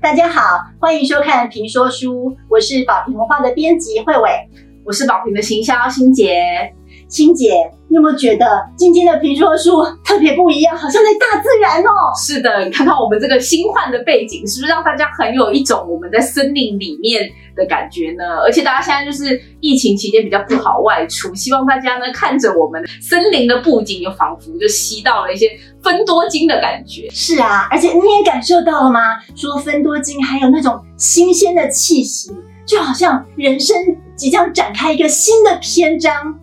大家好，欢迎收看评说书，我是宝瓶文化的编辑慧伟，我是宝瓶的行销新杰。欣姐，你有没有觉得今天的评说书特别不一样，好像在大自然哦？是的，你看看我们这个新换的背景，是不是让大家很有一种我们在森林里面的感觉呢？而且大家现在就是疫情期间比较不好外出，希望大家呢看着我们森林的布景，就仿佛就吸到了一些分多金的感觉。是啊，而且你也感受到了吗？说分多金，还有那种新鲜的气息，就好像人生即将展开一个新的篇章。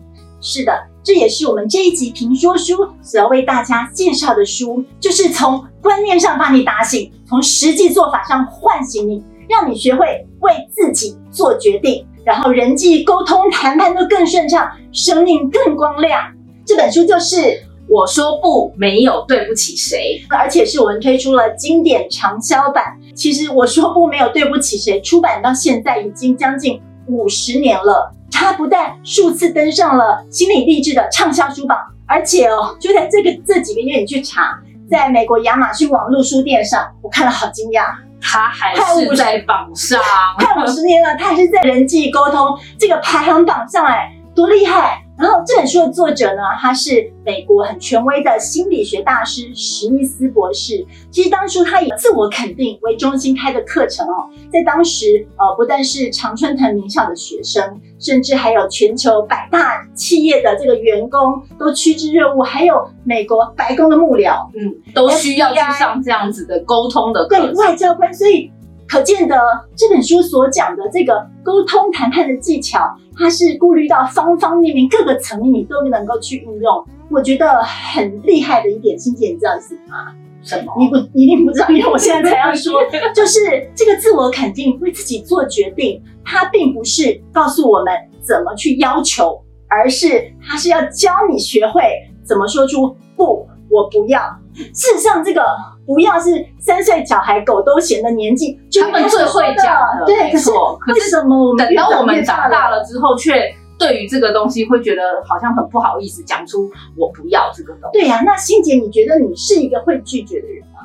是的，这也是我们这一集评说书所要为大家介绍的书，就是从观念上把你打醒，从实际做法上唤醒你，让你学会为自己做决定，然后人际沟通、谈判都更顺畅，生命更光亮。这本书就是我说不，没有对不起谁，而且是我们推出了经典长销版。其实我说不，没有对不起谁，出版到现在已经将近五十年了。它不但数次登上了心理励志的畅销书榜，而且哦，就在这个这几个月，你去查，在美国亚马逊网络书店上，我看了好惊讶，他还是在榜上，快五十年了，他还是在人际沟通这个排行榜上，哎，多厉害！然后这本书的作者呢，他是美国很权威的心理学大师史密斯博士。其实当初他以自我肯定为中心开的课程哦，在当时呃，不但是常春藤名校的学生，甚至还有全球百大企业的这个员工都趋之若鹜，还有美国白宫的幕僚，嗯，都需要去上这样子的沟通的课，外交官，所以。可见的这本书所讲的这个沟通谈判的技巧，它是顾虑到方方面面各个层面，你都能够去运用。我觉得很厉害的一点，欣姐，你知道是什么？什么？你不一定不知道，因为我现在才要说，就是这个自我肯定，为自己做决定，它并不是告诉我们怎么去要求，而是它是要教你学会怎么说出不，我不要。事实上，这个。不要是三岁小孩狗都嫌的年纪，他们最会讲的。对，可是为什么我们等到我们长大了之后，却对于这个东西会觉得好像很不好意思，讲出我不要这个东西？对呀，那欣姐，你觉得你是一个会拒绝的人吗？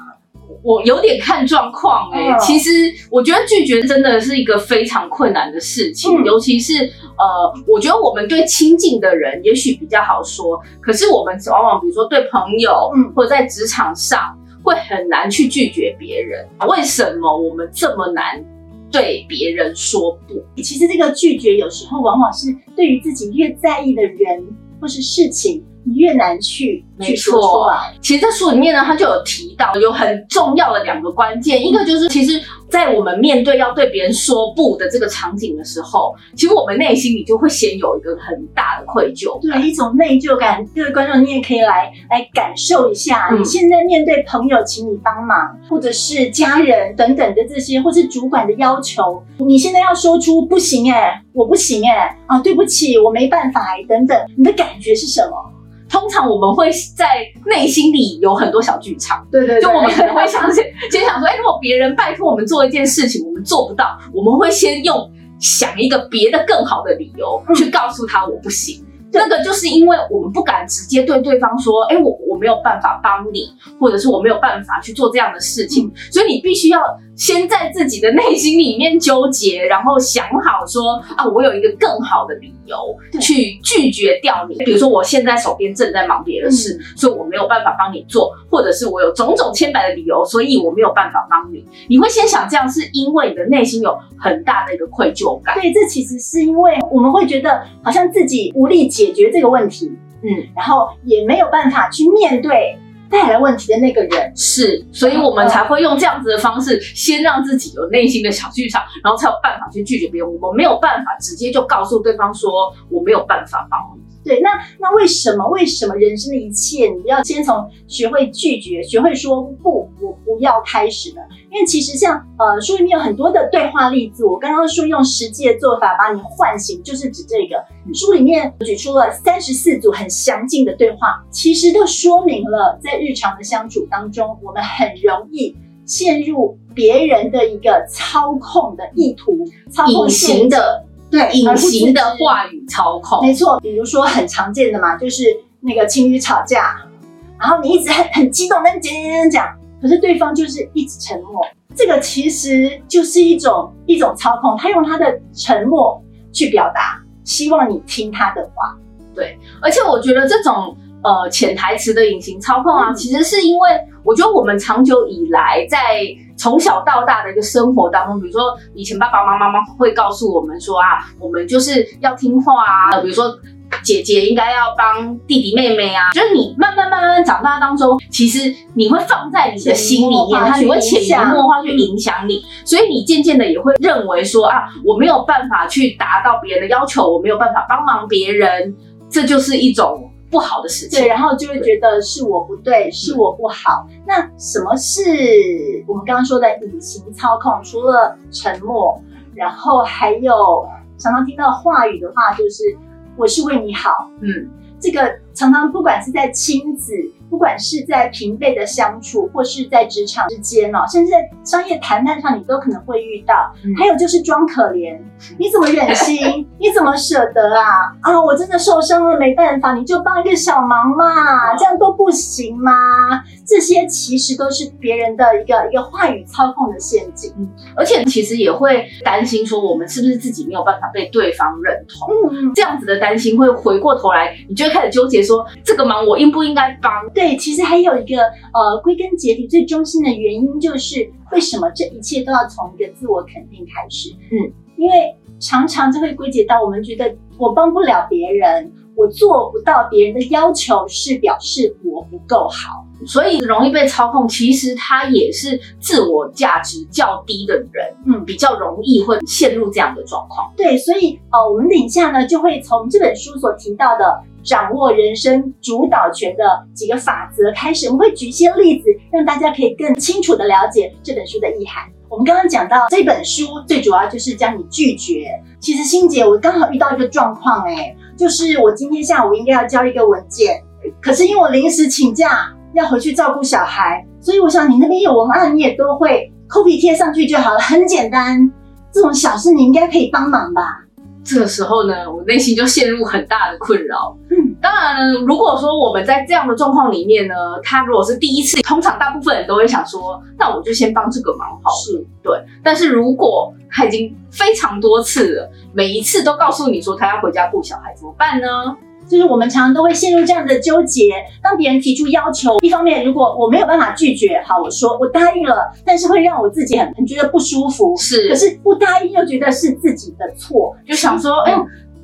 我有点看状况哎。其实我觉得拒绝真的是一个非常困难的事情，尤其是呃，我觉得我们对亲近的人也许比较好说，可是我们往往比如说对朋友，嗯，或者在职场上。会很难去拒绝别人，为什么我们这么难对别人说不？其实这个拒绝有时候往往是对于自己越在意的人或是事情。你越难去去说出来。其实，在书里面呢，他就有提到有很重要的两个关键，一个就是，其实，在我们面对要对别人说不的这个场景的时候，其实我们内心里就会先有一个很大的愧疚，对，一种内疚感。各位观众，你也可以来来感受一下，你现在面对朋友请你帮忙，或者是家人等等的这些，或是主管的要求，你现在要说出不行哎，我不行哎，啊，对不起，我没办法哎，等等，你的感觉是什么？通常我们会在内心里有很多小剧场，对对，就我们可能会想先 先想说，哎，如果别人拜托我们做一件事情，我们做不到，我们会先用想一个别的更好的理由去告诉他我不行。那个就是因为我们不敢直接对对方说，哎，我我没有办法帮你，或者是我没有办法去做这样的事情，所以你必须要。先在自己的内心里面纠结，然后想好说啊，我有一个更好的理由去拒绝掉你。比如说，我现在手边正在忙别的事，所以我没有办法帮你做，或者是我有种种千百的理由，所以我没有办法帮你。你会先想这样，是因为你的内心有很大的一个愧疚感。对，这其实是因为我们会觉得好像自己无力解决这个问题，嗯，然后也没有办法去面对。带来问题的那个人是，所以我们才会用这样子的方式，先让自己有内心的小剧场，然后才有办法去拒绝别人。我们没有办法直接就告诉对方说我没有办法帮你。对，那那为什么？为什么人生的一切，你要先从学会拒绝、学会说不，我不要开始呢？因为其实像呃书里面有很多的对话例子，我刚刚说用实际的做法把你唤醒，就是指这个。书里面举出了三十四组很详尽的对话，其实都说明了在日常的相处当中，我们很容易陷入别人的一个操控的意图，操控型的。对，隐形的话语操控，没错。比如说很常见的嘛，就是那个情侣吵架，然后你一直很很激动，跟讲讲讲讲，可是对方就是一直沉默，这个其实就是一种一种操控，他用他的沉默去表达，希望你听他的话。对，而且我觉得这种呃潜台词的隐形操控啊，嗯其实是因为我觉得我们长久以来在从小到大的一个生活当中，比如说以前爸爸妈妈妈会告诉我们说啊，我们就是要听话啊，比如说。姐姐应该要帮弟弟妹妹啊，就是你慢慢慢慢长大当中，其实你会放在你的心里面，它你会潜移默化去影响你，所以你渐渐的也会认为说啊，我没有办法去达到别人的要求，我没有办法帮忙别人，这就是一种不好的事情。对，然后就会觉得是我不对，是我不好。那什么是我们刚刚说的隐形操控？除了沉默，然后还有常常听到话语的话，就是我是为你好。嗯，这个常常不管是在亲子，不管是在平辈的相处，或是在职场之间哦，甚至在商业谈判上，你都可能会遇到。嗯还有就是装可怜，你怎么忍心？你怎么舍得啊？啊，我真的受伤了，没办法，你就帮一个小忙嘛，这样都不行吗？这些其实都是别人的一个一个话语操控的陷阱。而且其实也会担心说，我们是不是自己没有办法被对方认同？嗯，这样子的担心会回过头来，你就会开始纠结说，这个忙我应不应该帮？对，其实还有一个呃，归根结底最中心的原因就是，为什么这一切都要从一个自我肯定开始？嗯，因为常常就会归结到我们觉得我帮不了别人，我做不到别人的要求，是表示我不够好。所以容易被操控，其实他也是自我价值较低的人，嗯比较容易会陷入这样的状况。对，所以呃，我们等一下呢，就会从这本书所提到的掌握人生主导权的几个法则开始，我们会举一些例子，让大家可以更清楚的了解这本书的意涵。我们刚刚讲到这本书最主要就是教你拒绝。其实欣姐，我刚好遇到一个状况，哎，就是我今天下午应该要交一个文件，可是因为我临时请假要回去照顾小孩，所以我想你那边有文案，你也都会 copy 贴上去就好了，很简单。这种小事你应该可以帮忙吧？这个时候呢，我内心就陷入很大的困扰。嗯，当然呢，如果说我们在这样的状况里面呢，他如果是第一次，通常大部分人都会想说，那我就先帮这个忙好了。是，对，但是如果他已经非常多次了，每一次都告诉你说他要回家顾小孩，怎么办呢？就是我们常常都会陷入这样的纠结。当别人提出要求，一方面如果我没有办法拒绝，好，我说我答应了，但是会让我自己很很觉得不舒服。是，可是不答应又觉得是自己的错，就想说，哎、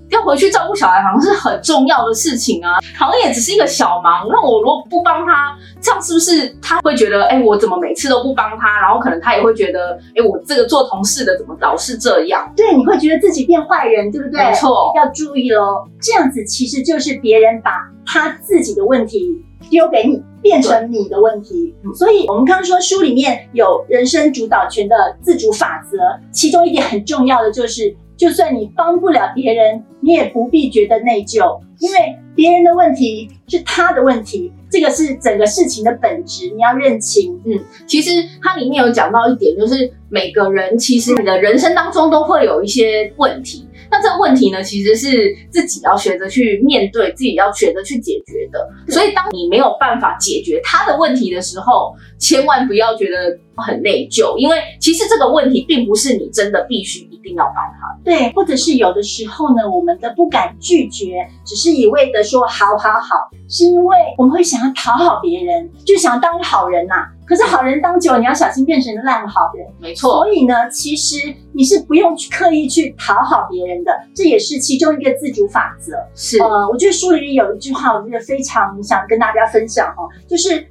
要回去照顾小孩好像是很重要的事情啊，好像也只是一个小忙。那我如果不帮他，这样是不是他会觉得，哎、我怎么每次都不帮他？然后可能他也会觉得，哎、我这个做同事的怎么老是这样？对，你会觉得自己变坏人，对不对？没错，要注意喽。这样子其实就是别人把他自己的问题丢给你，变成你的问题。嗯所以，我们刚刚说书里面有人生主导权的自主法则，其中一点很重要的就是，就算你帮不了别人，你也不必觉得内疚，因为别人的问题是他的问题，这个是整个事情的本质，你要认清。嗯其实它里面有讲到一点，就是每个人其实你的人生当中都会有一些问题。那这个问题呢，其实是自己要学着去面对，自己要学着去解决的。所以，当你没有办法解决他的问题的时候，千万不要觉得很内疚，因为其实这个问题并不是你真的必须一定要帮他。对，或者是有的时候呢，我们的不敢拒绝，只是一味的说好好好，是因为我们会想要讨好别人，就想要当好人呐、可是好人当久了，你要小心变成烂好人。没错，所以呢，其实你是不用去刻意去讨好别人的，这也是其中一个自主法则。是呃，我觉得书里面有一句话，我觉得非常想跟大家分享哦，就是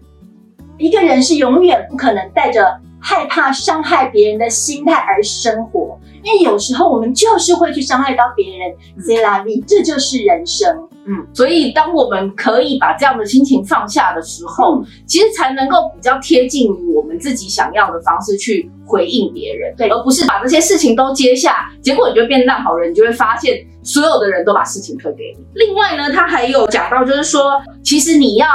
一个人是永远不可能带着害怕伤害别人的心态而生活，因为有时候我们就是会去伤害到别人。C'est la vie，这就是人生。嗯，所以当我们可以把这样的心情放下的时候，其实才能够比较贴近于我们自己想要的方式去回应别人，对而不是把这些事情都接下，结果你就变烂好人，你就会发现所有的人都把事情推给你。另外呢，他还有讲到，就是说，其实你要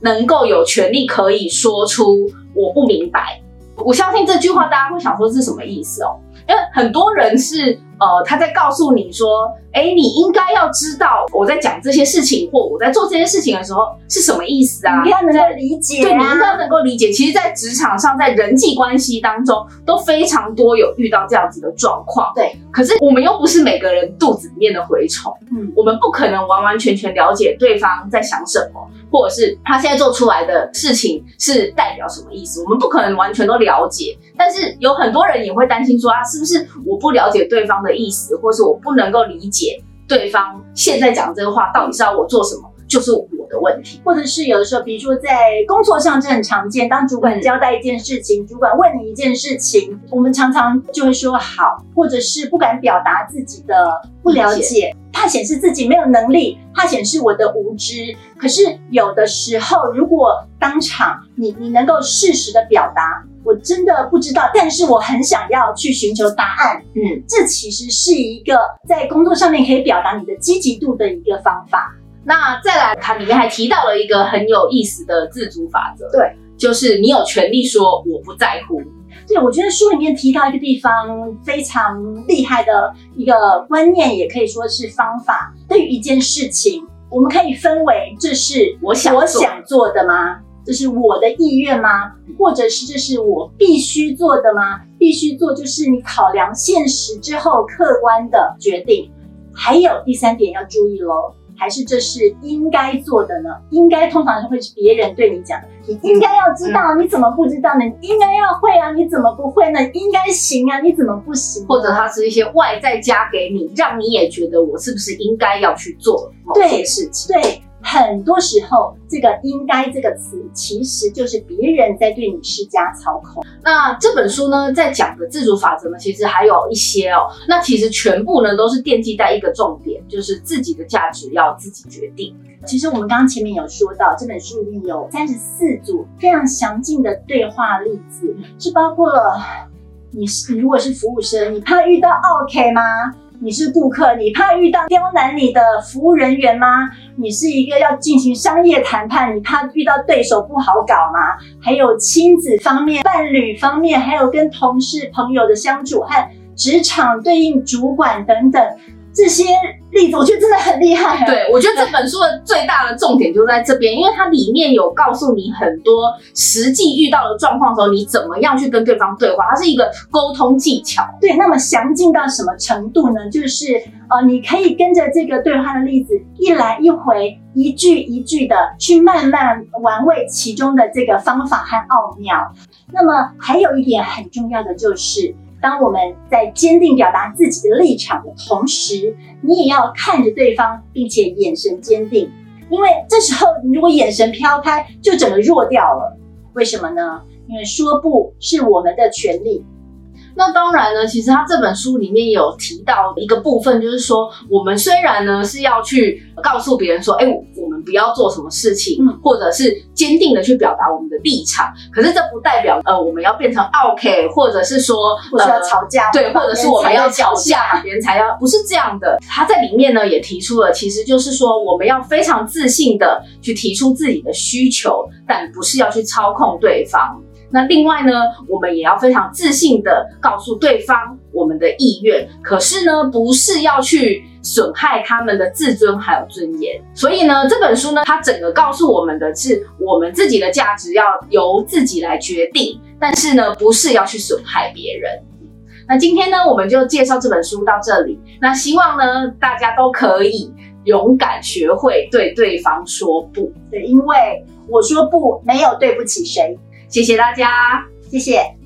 能够有权利可以说出我不明白。我相信这句话大家会想说是什么意思哦？因为很多人是呃，他在告诉你说，哎，你应该要知道我在讲这些事情或我在做这些事情的时候是什么意思啊？你应该能够理解，对，你应该能够理解。其实，在职场上，在人际关系当中，都非常多有遇到这样子的状况。对，可是我们又不是每个人肚子里面的蛔虫，嗯，我们不可能完完全全了解对方在想什么，或者是他现在做出来的事情是代表什么意思，我们不可能完全都了解。但是有很多人也会担心说啊，是不是我不了解对方的意思，或是我不能够理解对方现在讲这个话到底是要我做什么，就是我的问题。或者是有的时候，比如说在工作上这很常见，当主管交代一件事情，主管问你一件事情，我们常常就会说好，或者是不敢表达自己的不了解，怕显示自己没有能力，怕显示我的无知。可是有的时候，如果当场你你能够适时的表达。我真的不知道，但是我很想要去寻求答案。嗯，这其实是一个在工作上面可以表达你的积极度的一个方法。那再来，它里面还提到了一个很有意思的自主法则，对，就是你有权利说我不在乎。对，我觉得书里面提到一个地方非常厉害的一个观念，也可以说是方法。对于一件事情，我们可以分为这是我想我想做的吗？这是我的意愿吗？或者是这是我必须做的吗？必须做就是你考量现实之后客观的决定。还有第三点要注意喽，还是这是应该做的呢？应该通常是会是别人对你讲的，你应该要知道，你怎么不知道呢？你应该要会啊，你怎么不会呢？应该行啊，你怎么不行？或者它是一些外在加给你，让你也觉得我是不是应该要去做某些事情？对。很多时候，这个“应该”这个词，其实就是别人在对你施加操控。那这本书呢，在讲的自主法则呢，其实还有一些哦。那其实全部呢，都是奠基在一个重点，就是自己的价值要自己决定。其实我们刚刚前面有说到，这本书里面有三十四组非常详尽的对话例子，是包括了你是你如果是服务生，你怕遇到 OK 吗？你是顾客，你怕遇到刁难你的服务人员吗？你是一个要进行商业谈判，你怕遇到对手不好搞吗？还有亲子方面、伴侣方面，还有跟同事朋友的相处和职场对应主管等等。这些例子，我觉得真的很厉害。对，我觉得这本书的最大的重点就在这边，因为它里面有告诉你很多实际遇到的状况时候，你怎么样去跟对方对话，它是一个沟通技巧。对，那么详尽到什么程度呢？就是呃，你可以跟着这个对话的例子一来一回，一句一句的去慢慢玩味其中的这个方法和奥妙。那么还有一点很重要的就是。当我们在坚定表达自己的立场的同时，你也要看着对方，并且眼神坚定。因为这时候，如果眼神飘开，就整个弱掉了。为什么呢？因为说不是我们的权利。那当然呢，其实他这本书里面有提到一个部分，就是说，我们虽然呢是要去告诉别人说，哎，我们不要做什么事情，或者是坚定的去表达我们的立场，可是这不代表呃我们要变成 OK，或者是说呃吵架，对，或者是我们要吵架，别人才要，不是这样的。他在里面呢也提出了，其实就是说我们要非常自信的去提出自己的需求，但不是要去操控对方。那另外呢，我们也要非常自信的告诉对方我们的意愿，可是呢，不是要去损害他们的自尊还有尊严。所以呢，这本书呢，它整个告诉我们的是，我们自己的价值要由自己来决定，但是呢，不是要去损害别人。那今天呢，我们就介绍这本书到这里。那希望呢，大家都可以勇敢学会对对方说不。对，因为我说不，没有对不起谁。谢谢大家，谢谢。